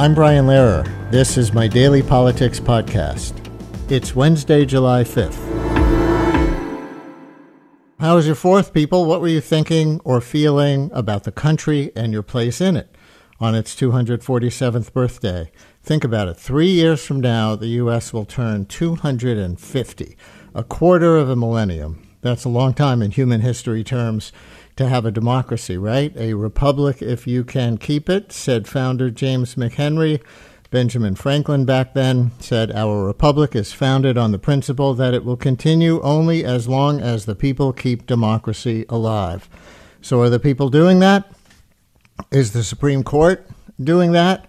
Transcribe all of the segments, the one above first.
I'm Brian Lehrer. This is my daily politics podcast. It's Wednesday, July 5th. How was your fourth, people? What were you thinking or feeling about the country and your place in it on its 247th birthday? Think about it. Three years from now, the U.S. will turn 250, a quarter of a millennium. That's a long time in human history terms to have a democracy, right? A republic if you can keep it, said founder James McHenry. Benjamin Franklin back then said, Our republic is founded on the principle that it will continue only as long as the people keep democracy alive. So, are the people doing that? Is the Supreme Court doing that?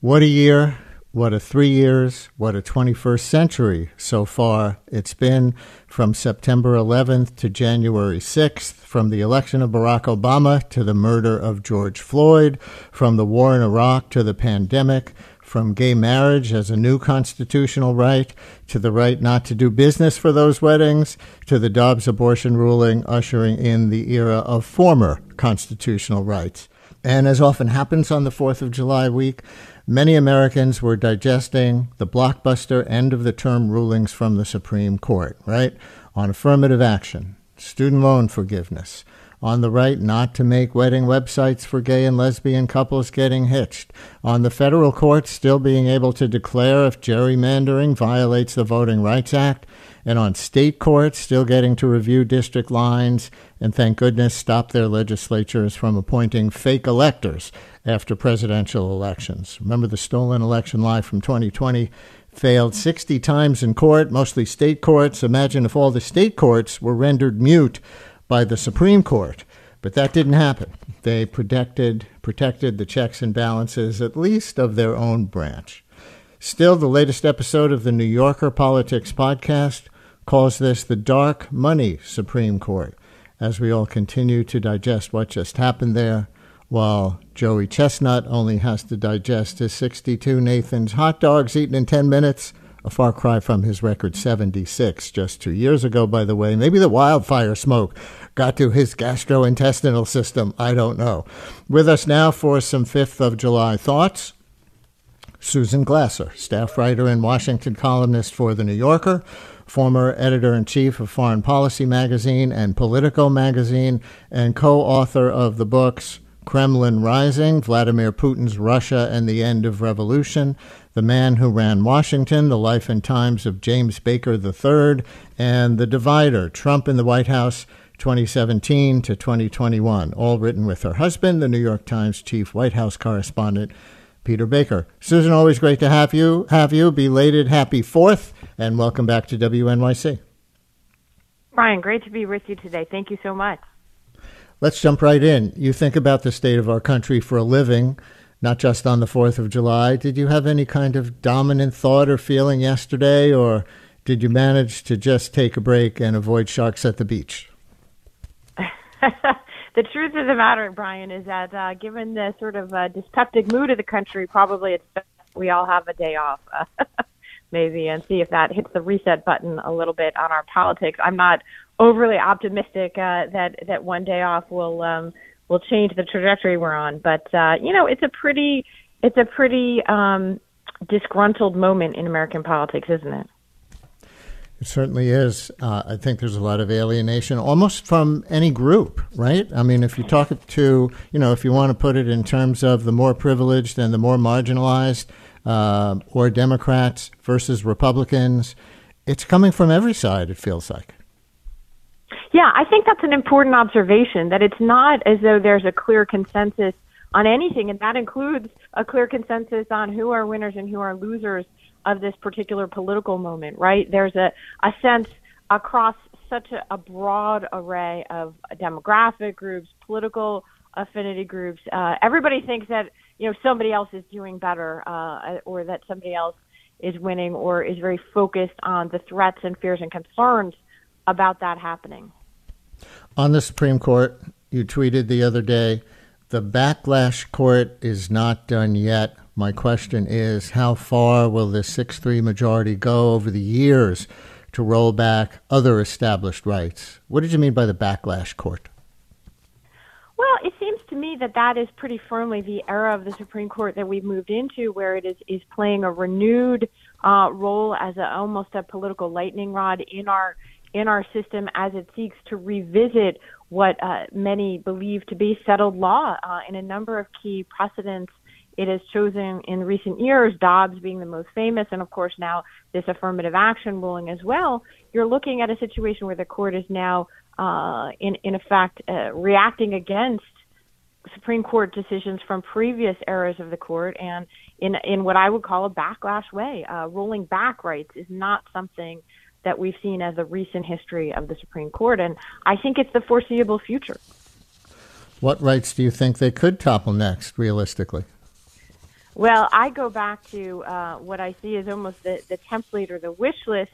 What a year. What a three years. What a 21st century so far it's been from September 11th to January 6th, from the election of Barack Obama to the murder of George Floyd, from the war in Iraq to the pandemic, from gay marriage as a new constitutional right to the right not to do business for those weddings to the Dobbs abortion ruling ushering in the era of former constitutional rights. And as often happens on the 4th of July week, many Americans were digesting the blockbuster end of the term rulings from the Supreme Court, right? On affirmative action, student loan forgiveness, on the right not to make wedding websites for gay and lesbian couples getting hitched, on the federal courts still being able to declare if gerrymandering violates the Voting Rights Act, and on state courts still getting to review district lines and thank goodness stop their legislatures from appointing fake electors after presidential elections. Remember the stolen election lie from 2020 failed 60 times in court, mostly state courts. Imagine if all the state courts were rendered mute by the Supreme Court. But that didn't happen. They protected, protected the checks and balances, at least of their own branch. Still, the latest episode of the New Yorker Politics podcast calls this the Dark Money Supreme Court, as we all continue to digest what just happened there, while Joey Chestnut only has to digest his 62 Nathan's hot dogs eaten in 10 minutes a far cry from his record 76 just two years ago, by the way. Maybe the wildfire smoke got to his gastrointestinal system. I don't know. With us now for some 5th of July thoughts. Susan Glasser, staff writer and Washington columnist for The New Yorker, former editor in chief of Foreign Policy magazine and Politico magazine, and co author of the books Kremlin Rising, Vladimir Putin's Russia and the End of Revolution, The Man Who Ran Washington, The Life and Times of James Baker III, and The Divider, Trump in the White House 2017 to 2021, all written with her husband, the New York Times chief White House correspondent, Peter Baker. Susan, always great to have you. Have you belated happy fourth, and welcome back to WNYC. Brian, great to be with you today. Thank you so much. Let's jump right in. You think about the state of our country for a living, not just on the 4th of July. Did you have any kind of dominant thought or feeling yesterday, or did you manage to just take a break and avoid sharks at the beach? the truth of the matter, Brian, is that uh, given the sort of uh, dyspeptic mood of the country, probably it's best we all have a day off, uh, maybe, and see if that hits the reset button a little bit on our politics. I'm not overly optimistic uh, that that one day off will um, will change the trajectory we're on, but uh, you know, it's a pretty it's a pretty um, disgruntled moment in American politics, isn't it? It certainly is. Uh, I think there's a lot of alienation, almost from any group, right? I mean, if you talk to, you know, if you want to put it in terms of the more privileged and the more marginalized, uh, or Democrats versus Republicans, it's coming from every side, it feels like. Yeah, I think that's an important observation that it's not as though there's a clear consensus on anything, and that includes a clear consensus on who are winners and who are losers of this particular political moment, right? There's a, a sense across such a, a broad array of demographic groups, political affinity groups. Uh, everybody thinks that you know somebody else is doing better, uh, or that somebody else is winning or is very focused on the threats and fears and concerns about that happening. On the Supreme Court, you tweeted the other day, the backlash court is not done yet. My question is, how far will this 6 3 majority go over the years to roll back other established rights? What did you mean by the backlash court? Well, it seems to me that that is pretty firmly the era of the Supreme Court that we've moved into, where it is, is playing a renewed uh, role as a, almost a political lightning rod in our in our system as it seeks to revisit what uh, many believe to be settled law uh, in a number of key precedents it has chosen in recent years, Dobbs being the most famous, and of course now this affirmative action ruling as well. You're looking at a situation where the court is now, uh, in in effect, uh, reacting against Supreme Court decisions from previous eras of the court, and in in what I would call a backlash way, uh, rolling back rights is not something that we've seen as a recent history of the Supreme Court, and I think it's the foreseeable future. What rights do you think they could topple next, realistically? Well, I go back to uh, what I see as almost the, the template or the wish list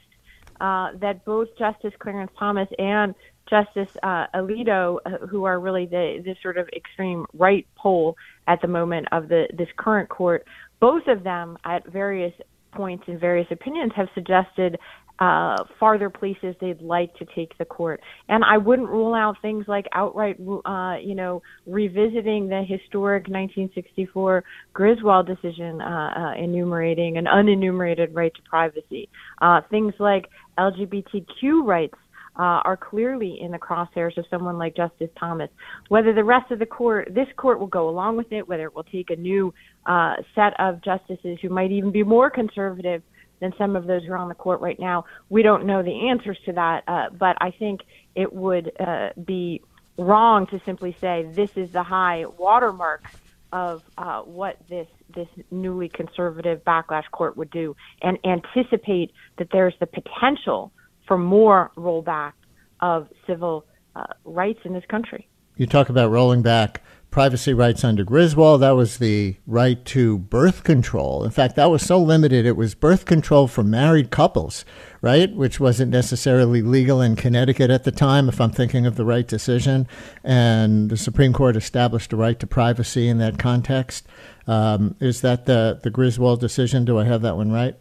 uh, that both Justice Clarence Thomas and Justice uh, Alito, uh, who are really the, the sort of extreme right pole at the moment of the this current court, both of them at various points in various opinions have suggested uh, farther places they'd like to take the court. And I wouldn't rule out things like outright, uh, you know, revisiting the historic 1964 Griswold decision, uh, uh, enumerating an unenumerated right to privacy. Uh, things like LGBTQ rights uh, are clearly in the crosshairs of someone like Justice Thomas. Whether the rest of the court, this court will go along with it, whether it will take a new uh, set of justices who might even be more conservative than some of those who are on the court right now. We don't know the answers to that, uh, but I think it would uh, be wrong to simply say this is the high watermark of uh, what this this newly conservative backlash court would do, and anticipate that there's the potential for more rollback of civil uh, rights in this country. You talk about rolling back privacy rights under Griswold. That was the right to birth control. In fact, that was so limited, it was birth control for married couples, right? Which wasn't necessarily legal in Connecticut at the time, if I'm thinking of the right decision. And the Supreme Court established a right to privacy in that context. Um, is that the, the Griswold decision? Do I have that one right?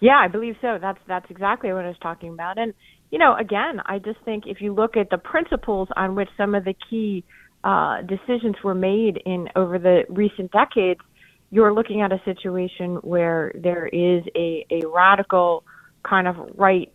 Yeah, I believe so. That's that's exactly what I was talking about. And you know, again, I just think if you look at the principles on which some of the key uh, decisions were made in over the recent decades, you're looking at a situation where there is a, a radical kind of right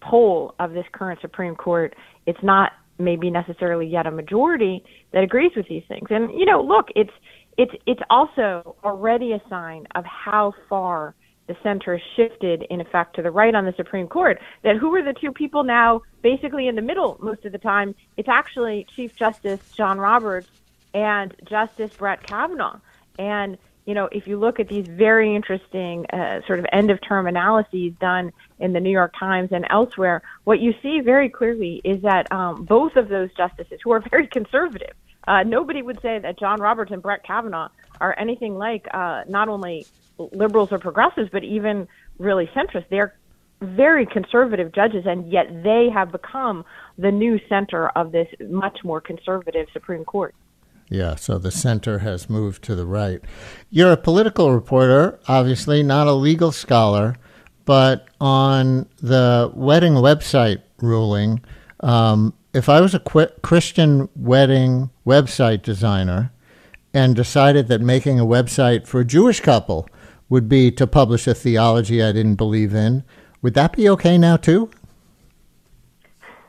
pole of this current Supreme Court. It's not maybe necessarily yet a majority that agrees with these things. And you know, look, it's it's it's also already a sign of how far the center shifted in effect to the right on the Supreme Court. That who are the two people now basically in the middle most of the time? It's actually Chief Justice John Roberts and Justice Brett Kavanaugh. And you know, if you look at these very interesting uh, sort of end of term analyses done in the New York Times and elsewhere, what you see very clearly is that um, both of those justices, who are very conservative, uh, nobody would say that John Roberts and Brett Kavanaugh are anything like uh, not only liberals or progressives, but even really centrist. They're very conservative judges, and yet they have become the new center of this much more conservative Supreme Court. Yeah, so the center has moved to the right. You're a political reporter, obviously, not a legal scholar, but on the wedding website ruling, um, if I was a qu- Christian wedding website designer and decided that making a website for a Jewish couple would be to publish a theology I didn't believe in. Would that be okay now too?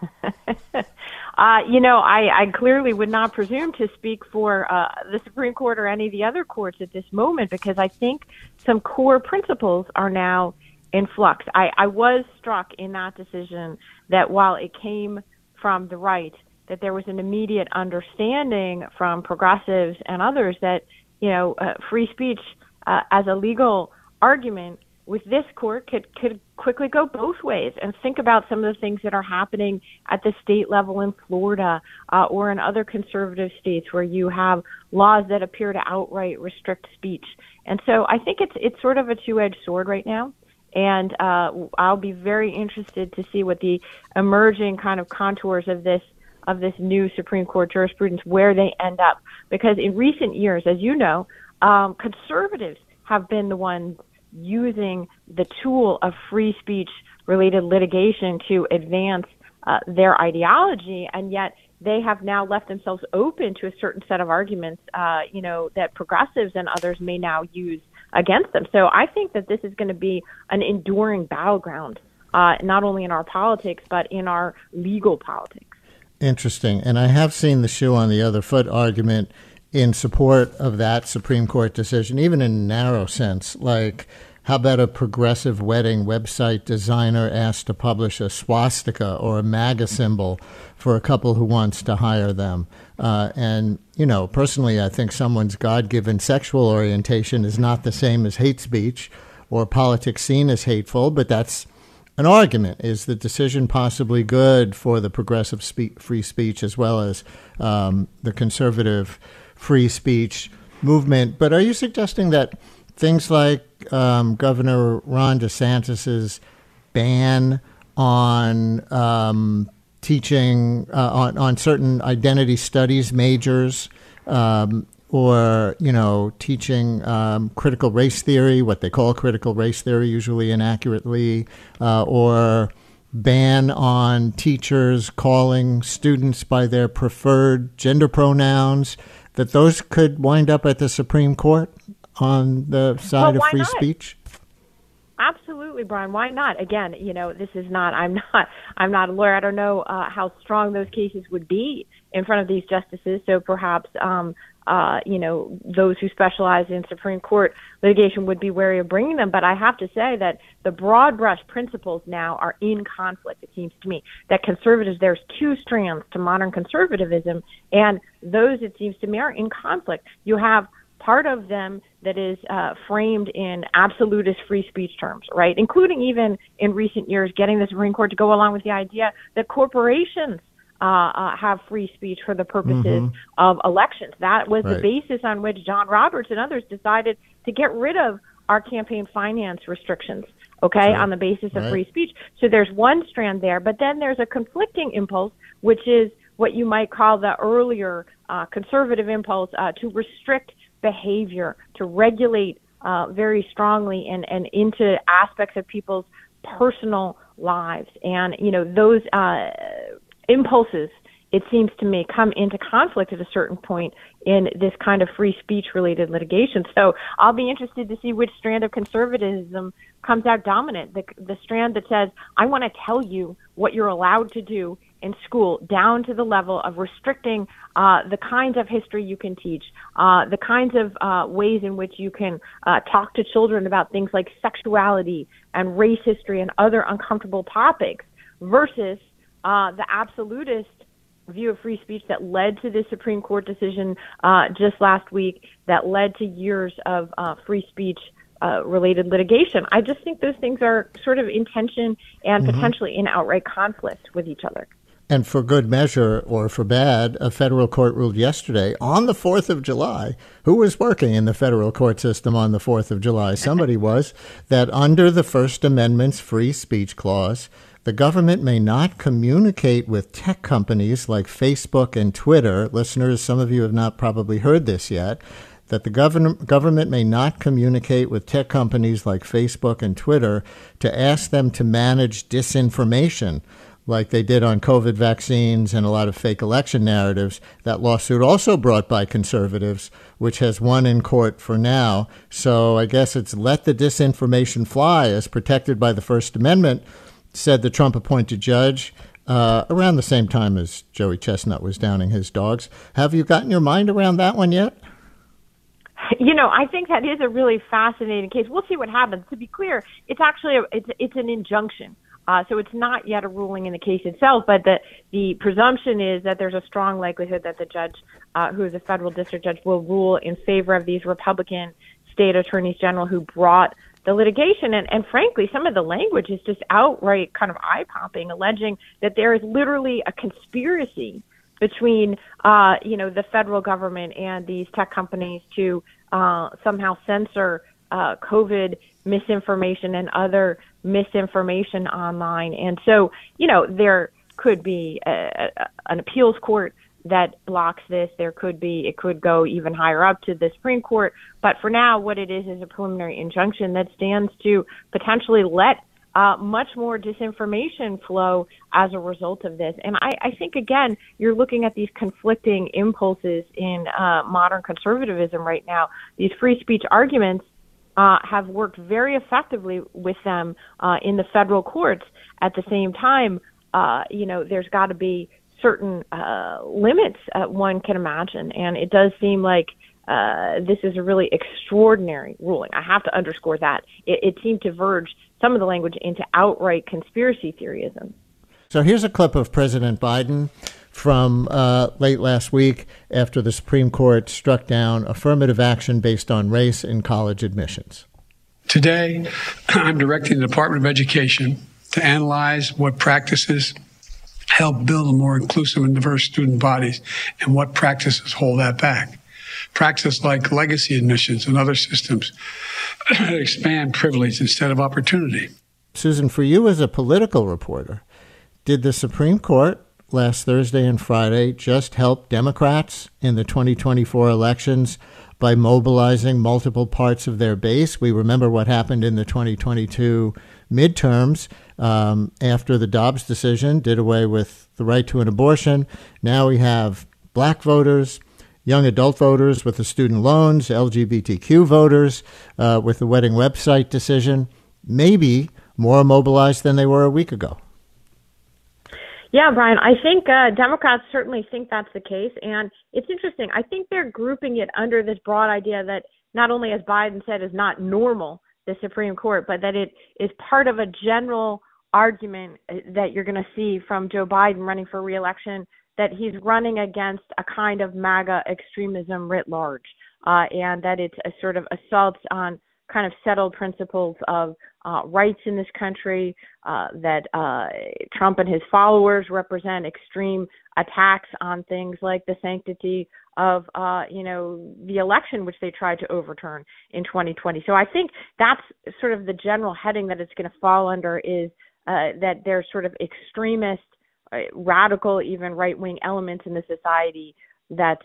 uh, you know, I, I clearly would not presume to speak for uh, the Supreme Court or any of the other courts at this moment because I think some core principles are now in flux. I, I was struck in that decision that while it came from the right, that there was an immediate understanding from progressives and others that you know uh, free speech uh, as a legal argument with this court could could quickly go both ways and think about some of the things that are happening at the state level in Florida uh, or in other conservative states where you have laws that appear to outright restrict speech. And so I think it's it's sort of a two-edged sword right now. And uh, I'll be very interested to see what the emerging kind of contours of this of this new Supreme Court jurisprudence where they end up. Because in recent years, as you know, um, conservatives have been the ones using the tool of free speech related litigation to advance uh, their ideology, and yet they have now left themselves open to a certain set of arguments, uh, you know, that progressives and others may now use against them. So I think that this is going to be an enduring battleground, uh, not only in our politics but in our legal politics. Interesting, and I have seen the shoe on the other foot argument in support of that Supreme Court decision, even in a narrow sense. Like, how about a progressive wedding website designer asked to publish a swastika or a MAGA symbol for a couple who wants to hire them? Uh, and, you know, personally, I think someone's God given sexual orientation is not the same as hate speech or politics seen as hateful, but that's an argument. Is the decision possibly good for the progressive spe- free speech as well as um, the conservative? Free speech movement. But are you suggesting that things like um, Governor Ron DeSantis's ban on um, teaching uh, on on certain identity studies majors, um, or you know, teaching um, critical race theory, what they call critical race theory, usually inaccurately, uh, or ban on teachers calling students by their preferred gender pronouns that those could wind up at the Supreme Court on the side well, of free not? speech? Absolutely, Brian. Why not? Again, you know, this is not. I'm not. I'm not a lawyer. I don't know uh, how strong those cases would be in front of these justices. So perhaps um, uh, you know, those who specialize in Supreme Court litigation would be wary of bringing them. But I have to say that the broad brush principles now are in conflict, it seems to me. That conservatives, there's two strands to modern conservatism, and those, it seems to me, are in conflict. You have part of them that is uh, framed in absolutist free speech terms, right? Including even in recent years getting the Supreme Court to go along with the idea that corporations uh, uh, have free speech for the purposes mm-hmm. of elections. That was right. the basis on which John Roberts and others decided to get rid of our campaign finance restrictions, okay, on the basis of right. free speech. So there's one strand there, but then there's a conflicting impulse, which is what you might call the earlier uh, conservative impulse uh, to restrict behavior, to regulate uh, very strongly and, and into aspects of people's personal lives. And, you know, those uh, impulses, it seems to me, come into conflict at a certain point in this kind of free speech related litigation. So I'll be interested to see which strand of conservatism comes out dominant. The, the strand that says, I want to tell you what you're allowed to do in school, down to the level of restricting uh, the kinds of history you can teach, uh, the kinds of uh, ways in which you can uh, talk to children about things like sexuality and race history and other uncomfortable topics, versus uh, the absolutist view of free speech that led to this Supreme Court decision uh, just last week, that led to years of uh, free speech uh, related litigation. I just think those things are sort of in tension and mm-hmm. potentially in outright conflict with each other. And for good measure or for bad, a federal court ruled yesterday on the 4th of July. Who was working in the federal court system on the 4th of July? Somebody was. That under the First Amendment's free speech clause, the government may not communicate with tech companies like Facebook and Twitter. Listeners, some of you have not probably heard this yet. That the government government may not communicate with tech companies like Facebook and Twitter to ask them to manage disinformation like they did on COVID vaccines and a lot of fake election narratives. That lawsuit also brought by conservatives, which has won in court for now. So I guess it's let the disinformation fly as protected by the First Amendment said the Trump appointed judge uh, around the same time as Joey Chestnut was downing his dogs. Have you gotten your mind around that one yet? You know, I think that is a really fascinating case. We'll see what happens. To be clear, it's actually a, it's it's an injunction. Uh, so it's not yet a ruling in the case itself, but the the presumption is that there's a strong likelihood that the judge, uh, who is a federal district judge, will rule in favor of these Republican state attorneys general who brought the litigation. And, and frankly, some of the language is just outright kind of eye popping, alleging that there is literally a conspiracy between, uh, you know, the federal government and these tech companies to uh, somehow censor uh, COVID misinformation and other misinformation online. And so, you know, there could be a, a, an appeals court that blocks this. There could be, it could go even higher up to the Supreme Court. But for now, what it is is a preliminary injunction that stands to potentially let uh, much more disinformation flow as a result of this. And I, I think, again, you're looking at these conflicting impulses in uh, modern conservatism right now. These free speech arguments uh, have worked very effectively with them uh, in the federal courts. At the same time, uh, you know, there's got to be certain uh, limits uh, one can imagine, and it does seem like uh, this is a really extraordinary ruling. I have to underscore that it, it seemed to verge some of the language into outright conspiracy theoryism. So here's a clip of President Biden from uh, late last week after the Supreme Court struck down affirmative action based on race in college admissions. Today, I'm directing the Department of Education to analyze what practices help build a more inclusive and diverse student bodies and what practices hold that back. Practices like legacy admissions and other systems expand privilege instead of opportunity. Susan, for you as a political reporter, did the Supreme Court last Thursday and Friday just help Democrats in the 2024 elections by mobilizing multiple parts of their base? We remember what happened in the 2022 midterms um, after the Dobbs decision did away with the right to an abortion. Now we have black voters, young adult voters with the student loans, LGBTQ voters uh, with the wedding website decision, maybe more mobilized than they were a week ago. Yeah, Brian, I think uh, Democrats certainly think that's the case. And it's interesting. I think they're grouping it under this broad idea that not only, as Biden said, is not normal, the Supreme Court, but that it is part of a general argument uh, that you're going to see from Joe Biden running for reelection that he's running against a kind of MAGA extremism writ large, uh, and that it's a sort of assaults on kind of settled principles of uh, rights in this country, uh, that uh, Trump and his followers represent extreme attacks on things like the sanctity of, uh, you know, the election, which they tried to overturn in 2020. So I think that's sort of the general heading that it's going to fall under is uh, that there's sort of extremist, uh, radical, even right wing elements in the society that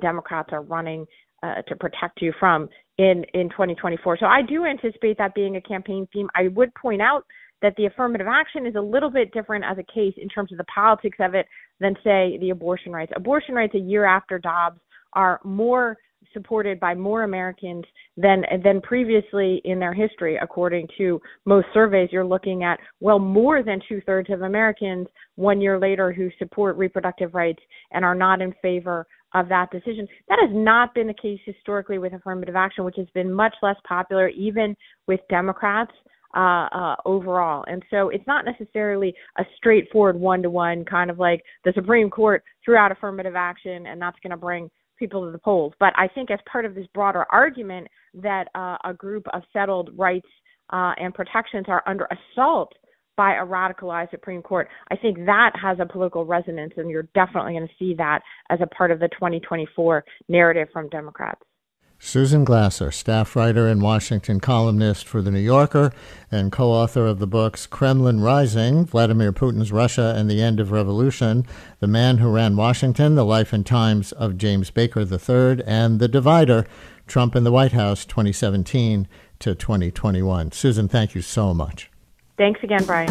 Democrats are running uh, to protect you from in in 2024. So I do anticipate that being a campaign theme. I would point out that the affirmative action is a little bit different as a case in terms of the politics of it than say the abortion rights. Abortion rights a year after Dobbs are more supported by more Americans than than previously in their history, according to most surveys. You're looking at well more than two thirds of Americans one year later who support reproductive rights and are not in favor of that decision. That has not been the case historically with affirmative action, which has been much less popular even with Democrats uh, uh, overall. And so it's not necessarily a straightforward one to one kind of like the Supreme Court threw out affirmative action and that's going to bring people to the polls. But I think as part of this broader argument that uh, a group of settled rights uh, and protections are under assault by a radicalized Supreme Court. I think that has a political resonance, and you're definitely going to see that as a part of the 2024 narrative from Democrats. Susan Glasser, staff writer and Washington columnist for The New Yorker and co author of the books Kremlin Rising, Vladimir Putin's Russia and the End of Revolution, The Man Who Ran Washington, The Life and Times of James Baker III, and The Divider, Trump in the White House 2017 to 2021. Susan, thank you so much. Thanks again, Brian.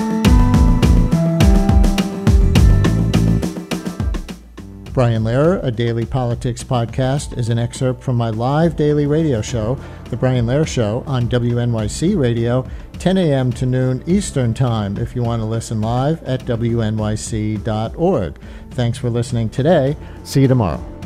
Brian Lehrer, a daily politics podcast, is an excerpt from my live daily radio show, The Brian Lehrer Show, on WNYC Radio, 10 a.m. to noon Eastern Time, if you want to listen live at WNYC.org. Thanks for listening today. See you tomorrow.